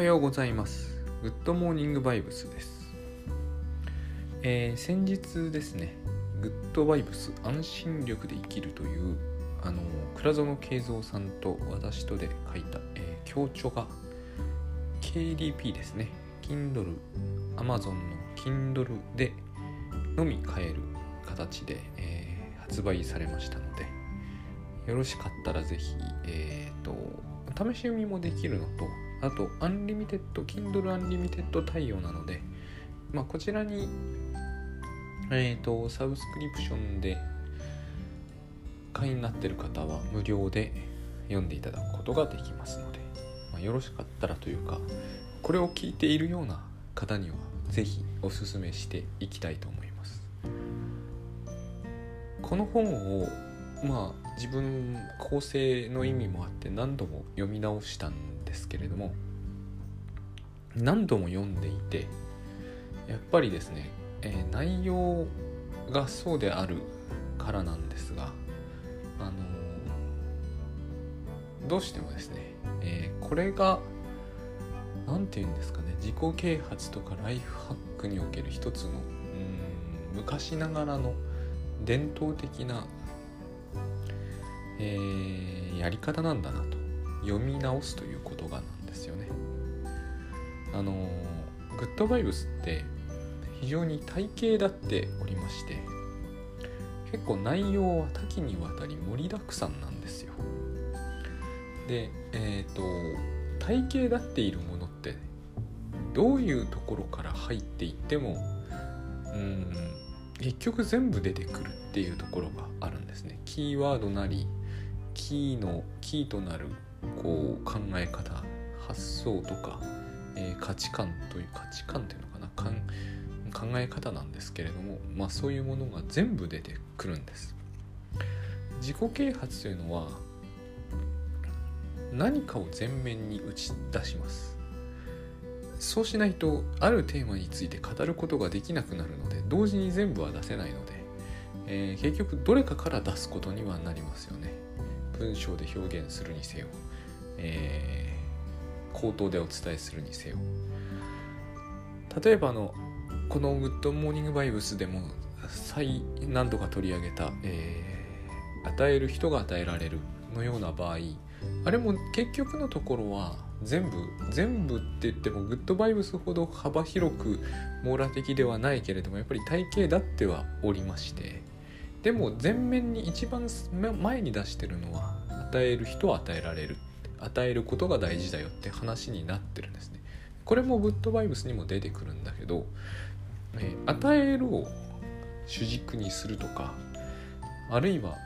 はようございます。グッドモーニングバイブスです。えー先日ですね、グッドバイブス安心力で生きるというあの倉園慶三さんと私とで書いた、えー強調が KDP ですね、Kindle、Amazon の Kindle でのみ買える形で、えー発売されましたので、よろしかったらぜひ、えー、と試し読みもできるのとあとアンリミテッド Kindle アンリミテッド対応なので、まあ、こちらに、えー、とサブスクリプションで会員になっている方は無料で読んでいただくことができますので、まあ、よろしかったらというかこれを聞いているような方にはぜひおすすめしていきたいと思います。この本をまあ自分構成の意味もあって何度も読み直したんですけれども何度も読んでいてやっぱりですね、えー内容がそうであるからなんですがあのーどうしてもですね、えーこれが何て言うんですかね自己啓発とかライフハックにおける一つのうん昔ながらの伝統的なえーやり方なんだなと読み直すということがなんですよね。あのグッドバイブスって非常に体系だっておりまして結構内容は多岐にわたり盛りだくさんなんですよ。でえっ、と体系だっているものってどういうところから入っていってもうん結局全部出てくるっていうところがあるんですね。キーワードなりキーのキーとなるこう考え方発想とか、えー価値観という価値観っていうのかなかん考え方なんですけれども、まあ、そういうものが全部出てくるんです。自己啓発というのは何かを前面に打ち出します。そうしないとあるテーマについて語ることができなくなるので同時に全部は出せないので、えー結局どれかから出すことにはなりますよね。文章で表現するにせよ、えー口頭でお伝えするにせよ。例えばあのこの「グッドモーニングバイブス」でも再何度か取り上げた、えー与える人が与えられる」のような場合あれも結局のところは全部全部って言ってもグッドバイブスほど幅広く網羅的ではないけれどもやっぱり体系だってはおりましてでも前面に一番前に出してるのは与える人は与えられる。与えることが大事だよって話になってるんですね。これもグッドバイブスにも出てくるんだけど、えー与えるを主軸にするとかあるいは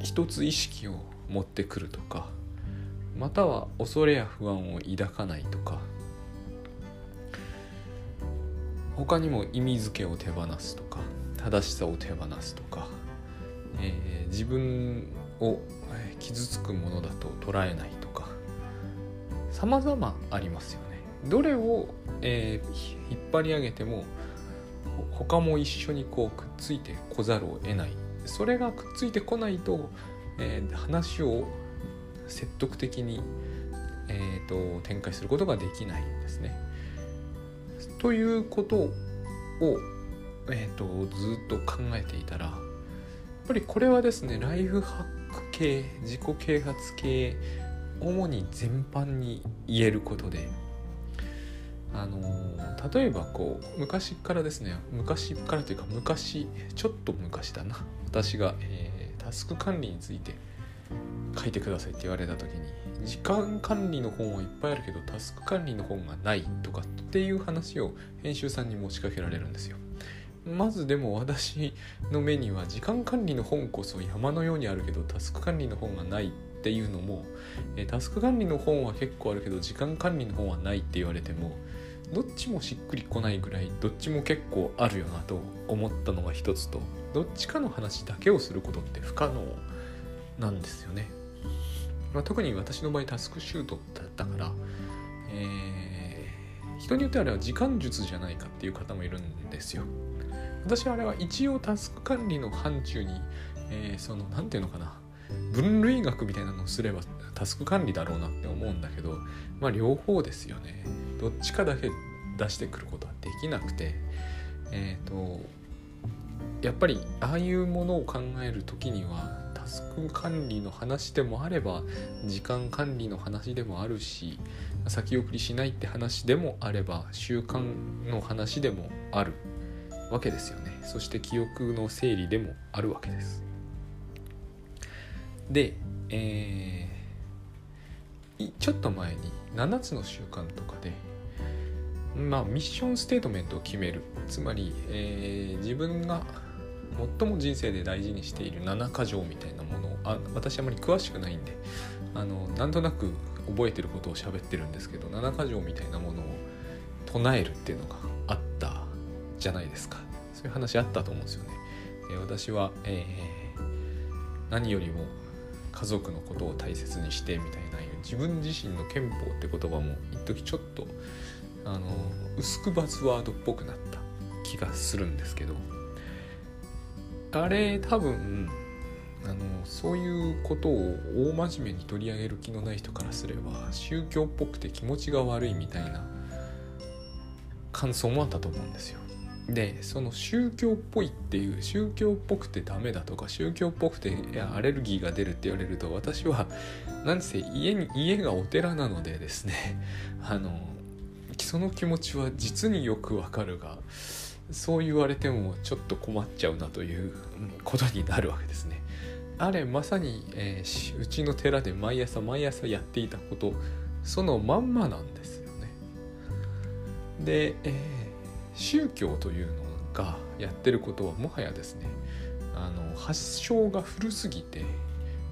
一つ意識を持ってくるとかまたは恐れや不安を抱かないとか他にも意味付けを手放すとか正しさを手放すとか、えー自分を傷つくものだと捉えないとか様々ありますよねどれを、えー引っ張り上げても他も一緒にこうくっついてこざるを得ないそれがくっついてこないと、えー話を説得的に、えーと展開することができないんですね。ということを、えー、とずっと考えていたらやっぱりこれはですねライフハック系自己啓発系主に全般に言えることであの例えばこう昔からですね昔からというか昔ちょっと昔だな。私が、えータスク管理について書いてくださいって言われた時に時間管理の本はいっぱいあるけどタスク管理の本がないとかっていう話を編集さんに持ちかけられるんですよ。まずでも私の目には時間管理の本こそ山のようにあるけどタスク管理の本がないっていうのも、タスク管理の本は結構あるけど時間管理の本はないって言われてもどっちもしっくりこないぐらいどっちも結構あるよなと思ったのが一つとどっちかの話だけをすることって不可能なんですよね、まあ、特に私の場合タスクシュートだったから、えー人によってはあれは時間術じゃないかっていう方もいるんですよ。私はあれは一応タスク管理の範疇に、えーその何ていうのかな分類学みたいなのをすればタスク管理だろうなって思うんだけどまあ両方ですよね。どっちかだけ出してくることはできなくてえっ、ー、とやっぱりああいうものを考える時にはタスク管理の話でもあれば時間管理の話でもあるし先送りしないって話でもあれば習慣の話でもある。わけですよね。そして記憶の整理でもあるわけです。で、えー、ちょっと前に7つの習慣とかでまあミッションステートメントを決める。つまり、えー、自分が最も人生で大事にしている7か条みたいなものをあ私あまり詳しくないんであのなんとなく覚えてることを喋ってるんですけど7か条みたいなものを唱えるっていうのがじゃないですかそういう話あったと思うんですよね。え、私は、えー、何よりも家族のことを大切にしてみたいな自分自身の憲法って言葉も一時ちょっとあの薄くバズワードっぽくなった気がするんですけどあれ多分あのそういうことを大真面目に取り上げる気のない人からすれば宗教っぽくて気持ちが悪いみたいな感想もあったと思うんですよ。でその宗教っぽいっていう宗教っぽくてダメだとか宗教っぽくていやアレルギーが出るって言われると私は何せ家に家がお寺なのでですね あのその気持ちは実によくわかるがそう言われてもちょっと困っちゃうなということになるわけですね。あれまさに、えー、うちの寺で毎朝毎朝やっていたことそのまんまなんですよね。で、えー、宗教というのがやってることはもはやですねあの発祥が古すぎて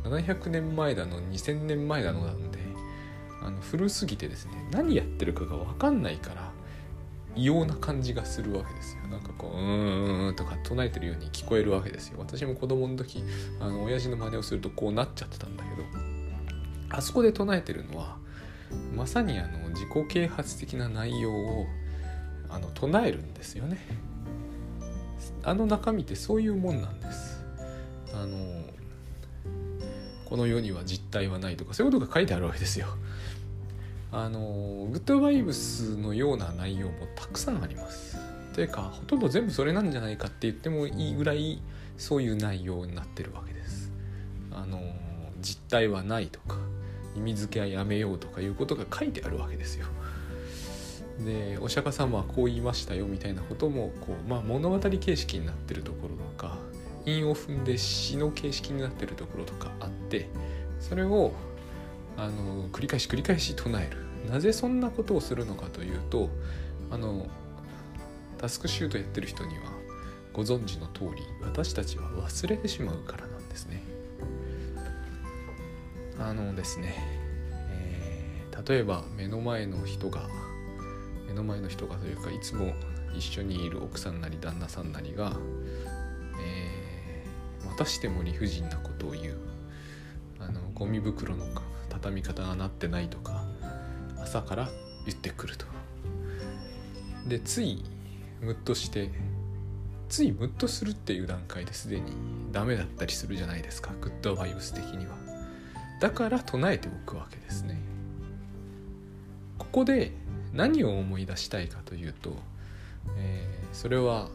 700年前だの2000年前だのなんであの古すぎてですね何やってるかが分かんないから異様な感じがするわけですよ。なんかこう「うーん」とか唱えてるように聞こえるわけですよ。私も子供の時あの親父の真似をするとこうなっちゃってたんだけどあそこで唱えてるのはまさにあの自己啓発的な内容をあの唱えるんですよね。あの中身ってそういうもんなんです。あのこの世には実体はないとかそういうことが書いてあるわけですよ。あのグッドバイブスのような内容もたくさんあります。というかほとんど全部それなんじゃないかって言ってもいいぐらいそういう内容になってるわけです。あの実体はないとか意味付けはやめようとかいうことが書いてあるわけですよ。でお釈迦様はこう言いましたよみたいなこともこう、まあ、物語形式になってるところとか韻を踏んで詩の形式になってるところとかあってそれをあの繰り返し繰り返し唱える。なぜそんなことをするのかというとあのタスクシュートやってる人にはご存知の通り私たちは忘れてしまうからなんですね。あのですね、えー、例えば目の前の人が目の前の人がというかいつも一緒にいる奥さんなり旦那さんなりが、えー、またしても理不尽なことを言う。あのゴミ袋の畳み方がなってないとか朝から言ってくると。でついムッとしてついムッとするっていう段階ですでにダメだったりするじゃないですかグッドバイブス的には。だから唱えておくわけですね。ここで何を思い出したいかというと、えー、それは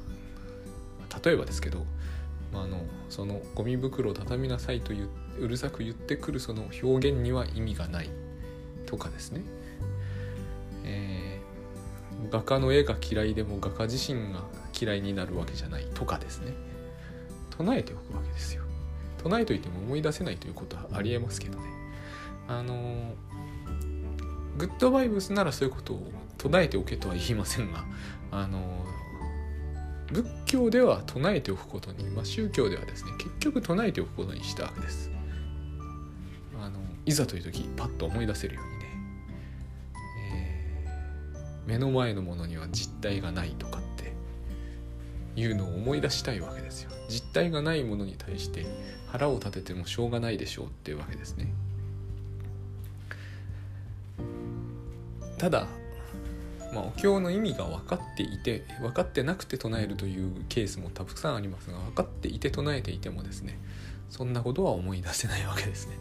例えばですけど、まあ、あのそのゴミ袋を畳みなさいといううるさく言ってくるその表現には意味がないとかですね、えー、画家の絵が嫌いでも画家自身が嫌いになるわけじゃないとかですね。唱えておくわけですよ。唱えといても思い出せないということはありえますけどね。あのグッドバイブスならそういうことを唱えておけとは言いませんが あの仏教では唱えておくことに、まあ、宗教ではですね結局唱えておくことにしたわけです。あのいざという時パッと思い出せるようにね、えー、目の前のものには実体がないとかっていうのを思い出したいわけですよ。実体がないものに対して腹を立ててもしょうがないでしょうっていうわけですね。ただまあ、お経の意味が分かっていて分かってなくて唱えるというケースもたくさんありますが分かっていて唱えていてもですねそんなことは思い出せないわけですね。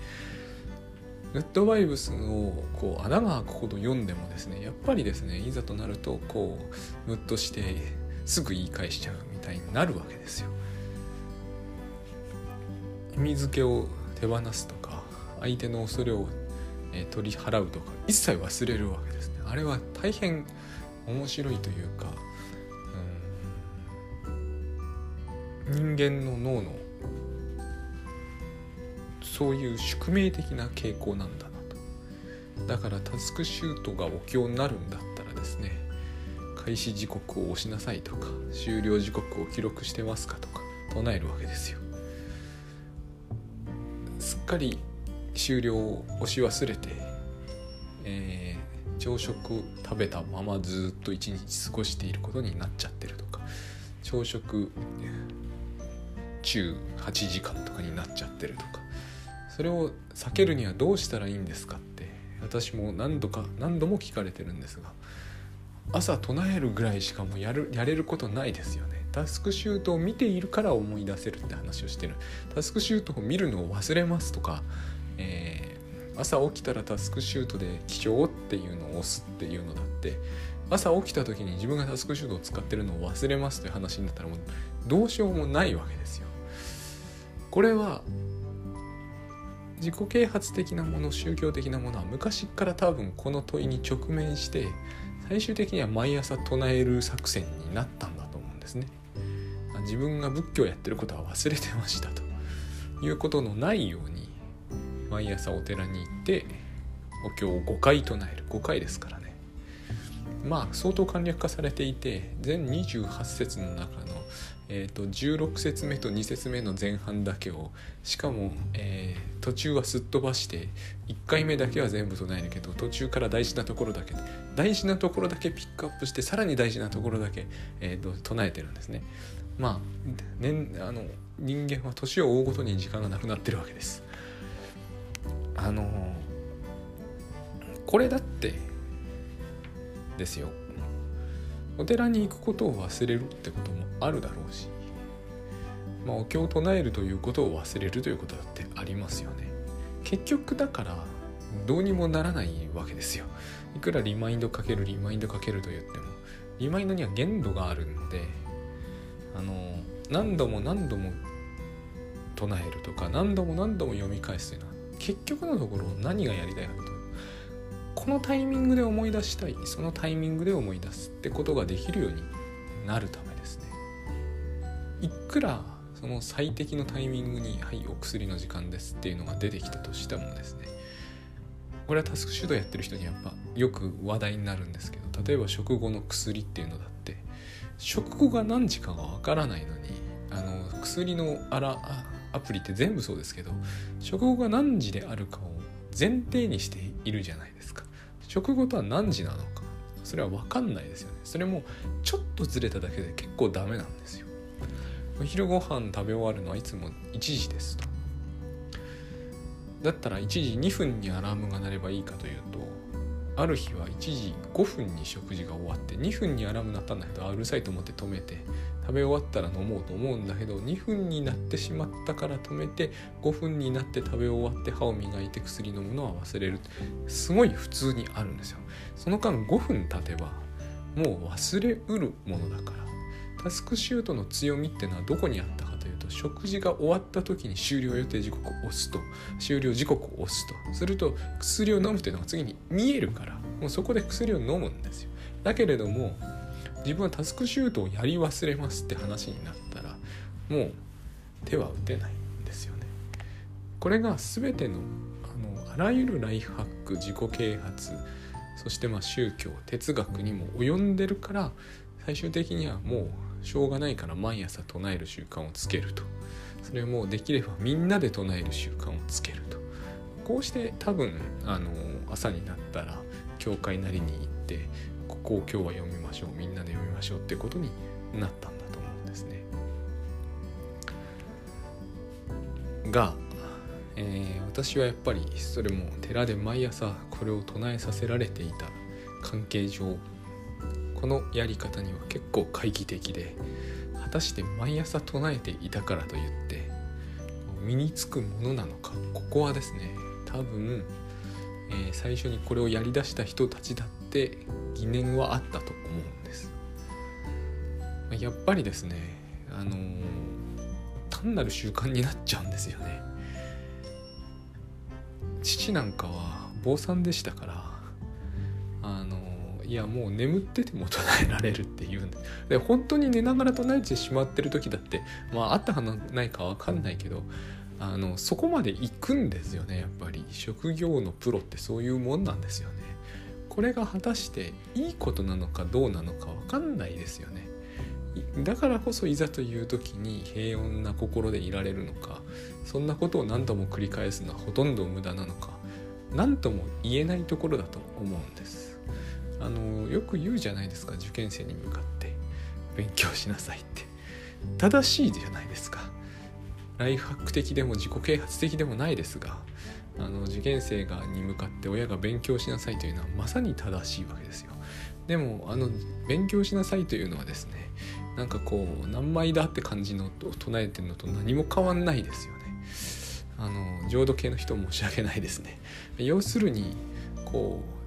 グッドバイブスをこう穴が開くほど読んでもですねやっぱりですねいざとなるとこうムッとしてすぐ言い返しちゃうみたいになるわけですよ。意味付けを手放すとか相手の恐れを、取り払うとか一切忘れるわけです。あれは大変面白いというか、うん、人間の脳のそういう宿命的な傾向なんだなと。だからタスクシュートがお経になるんだったらですね開始時刻を押しなさいとか終了時刻を記録してますかとか唱えるわけですよ。すっかり終了を押し忘れて、朝食食べたままずっと一日過ごしていることになっちゃってるとか。朝食中8時間とかになっちゃってるとか。それを避けるにはどうしたらいいんですかって私も何度か何度も聞かれてるんですが。朝唱えるぐらいしかもやるやれることないですよね。タスクシュートを見ているから思い出せるって話をしてる。タスクシュートを見るのを忘れますとか、え、朝起きたらタスクシュートで起床っていうのを押すっていうのだって朝起きた時に自分がタスクシュートを使ってるのを忘れますという話になったらもうどうしようもないわけですよこれは自己啓発的なもの宗教的なものは昔から多分この問いに直面して最終的には毎朝唱える作戦になったんだと思うんですね。自分が仏教やってることは忘れてましたということのないように毎朝お寺に行ってお経を5回唱える5回ですからねまあ相当簡略化されていて全28節の中のえーと、16節目と2節目の前半だけをしかも、えー、途中はすっ飛ばして1回目だけは全部唱えるけど途中から大事なところだけ大事なところだけピックアップしてさらに大事なところだけ、えーと、唱えてるんですね。まあ年あの人間は年を追うごとに時間がなくなってるわけです。あのこれだってですよ。お寺に行くことを忘れるってこともあるだろうし、まあ、お経を唱えるということを忘れるということだってありますよね。結局だからどうにもならないわけですよ。いくらリマインドかけるリマインドかけると言ってもリマインドには限度があるのであの何度も何度も唱えるとか何度も何度も読み返すというのは結局のところ何がやりたいのかとこのタイミングで思い出したいそのタイミングで思い出すってことができるようになるためですね。いくらその最適のタイミングに「はいお薬の時間です」っていうのが出てきたとしてもですねこれはタスクシュートやってる人にやっぱよく話題になるんですけど例えば食後の薬っていうのだって食後が何時かがわからないのにあの薬のあらアプリって全部そうですけど食後が何時であるかを前提にしているじゃないですか。食後とは何時なのかそれは分かんないですよね。それもちょっとずれただけで結構ダメなんですよ。お昼ご飯食べ終わるのはいつも1時ですと。だったら1時2分にアラームが鳴ればいいかというとある日は1時5分に食事が終わって2分にアラーム鳴ったんだけどうるさいと思って止めて食べ終わったら飲もうと思うんだけど2分になってしまったから止めて5分になって食べ終わって歯を磨いて薬飲むのは忘れる。すごい普通にあるんですよ。その間5分経てばもう忘れうるものだから。タスクシュートの強みってのはどこにあったか。食事が終わった時に終了予定時刻を押すと。終了時刻を押すと。すると薬を飲むというのが次に見えるから。もうそこで薬を飲むんですよ。だけれども自分はタスクシュートをやり忘れますって話になったらもう手は打てないんですよね。これが全てのあのあらゆるライフハック自己啓発そしてま宗教哲学にも及んでるから最終的にはもうしょうがないから毎朝唱える習慣をつけるとそれもできればみんなで唱える習慣をつけるとこうして多分あの朝になったら教会なりに行ってここを今日は読みましょうみんなで読みましょうってことになったんだと思うんですね。が、えー、私はやっぱりそれも寺で毎朝これを唱えさせられていた関係上このやり方には結構懐疑的で果たして毎朝唱えていたからといって身につくものなのかここはですね多分、えー、最初にこれをやりだした人たちだって疑念はあったと思うんです。やっぱりですねあのー、単なる習慣になっちゃうんですよね。父なんかは坊さんでしたからいやもう眠ってても唱えられるっていうんでで本当に寝ながら唱えてしまってる時だってまああったかないか分かんないけどあのそこまで行くんですよねやっぱり。職業のプロってそういうもんなんですよね。これが果たしていいことなのかどうなのか分かんないですよね。だからこそいざという時に平穏な心でいられるのかそんなことを何度も繰り返すのはほとんど無駄なのか何とも言えないところだと思うんです。あのよく言うじゃないですか受験生に向かって。勉強しなさいって。正しいじゃないですか。ライフハック的でも自己啓発的でもないですがあの受験生がに向かって親が勉強しなさいというのはまさに正しいわけですよ。でもあの勉強しなさいというのはですねなんかこう何枚だって感じの唱えてるのと何も変わんないですよね。あの浄土系の人申し訳ないですね。要するにこう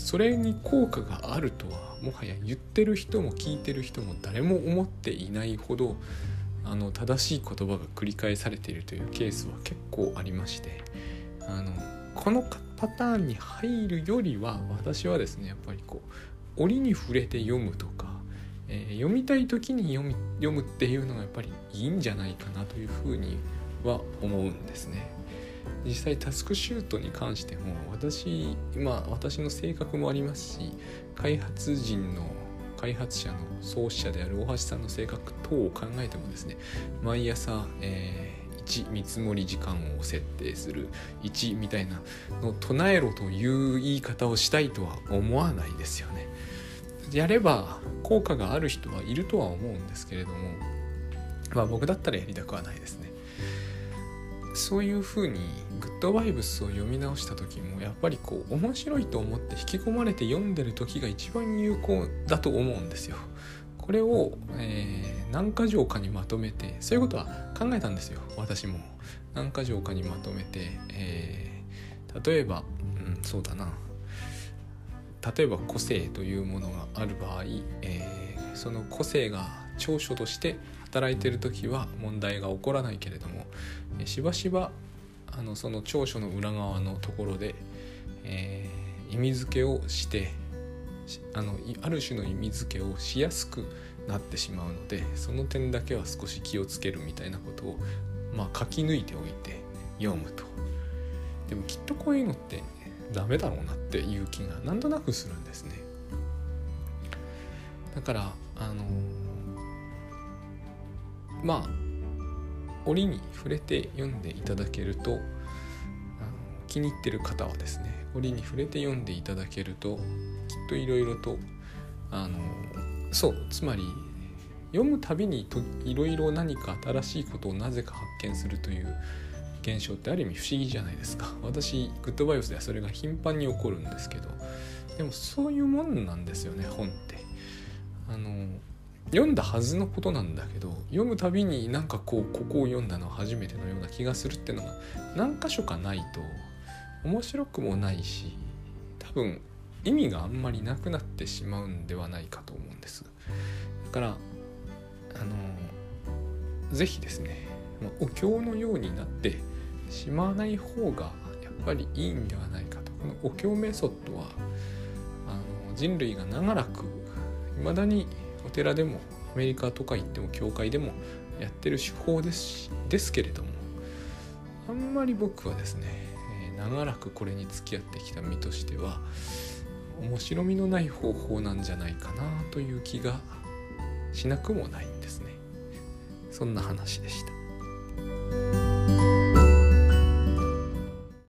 それに効果があるとはもはや言ってる人も聞いてる人も誰も思っていないほどあの正しい言葉が繰り返されているというケースは結構ありましてあのこのパターンに入るよりは私はですねやっぱりこう折に触れて読むとか、えー、読みたい時に読み読むっていうのがやっぱりいいんじゃないかなというふうには思うんですね。実際タスクシュートに関しても私まあ私の性格もありますし開発人の開発者の創始者である大橋さんの性格等を考えてもですね毎朝、えー、1見積もり時間を設定する1みたいなの唱えろという言い方をしたいとは思わないですよね。やれば効果がある人はいるとは思うんですけれどもまあ僕だったらやりたくはないですね。そういうふうにグッドバイブスを読み直した時もやっぱりこう面白いと思って引き込まれて読んでる時が一番有効だと思うんですよ。これを、えー、何箇条かにまとめてそういうことは考えたんですよ私も。何箇条かにまとめて、えー、例えば、うん、そうだな例えば個性というものがある場合、えー、その個性が長所として働いてる時は問題が起こらないけれどもしばしばあのその長所の裏側のところで、えー、意味付けをしてあのある種の意味付けをしやすくなってしまうのでその点だけは少し気をつけるみたいなことを、まあ、書き抜いておいて読むと。でもきっとこういうのってダメだろうなっていう気がなんとなくするんですね。だからあのまあ折に触れて読んでいただけると気に入ってる方はですね折に触れて読んでいただけるときっといろいろとあのそうつまり読むたびにいろいろ何か新しいことをなぜか発見するという現象ってある意味不思議じゃないですか。私グッドバイオスではそれが頻繁に起こるんですけどでもそういうもんなんですよね本って。あの読んだはずのことなんだけど読むたびになんかこうここを読んだのは初めてのような気がするっていうのが何箇所かないと面白くもないし多分意味があんまりなくなってしまうんではないかと思うんです。だからあの是非ですねお経のようになってしまわない方がやっぱりいいんではないかと。このお経メソッドはあの人類が長らく未だにお寺でもアメリカとか行っても教会でもやってる手法ですですけれどもあんまり僕はですね、え長らくこれに付き合ってきた身としては面白みのない方法なんじゃないかなという気がしなくもないんですねそんな話でした。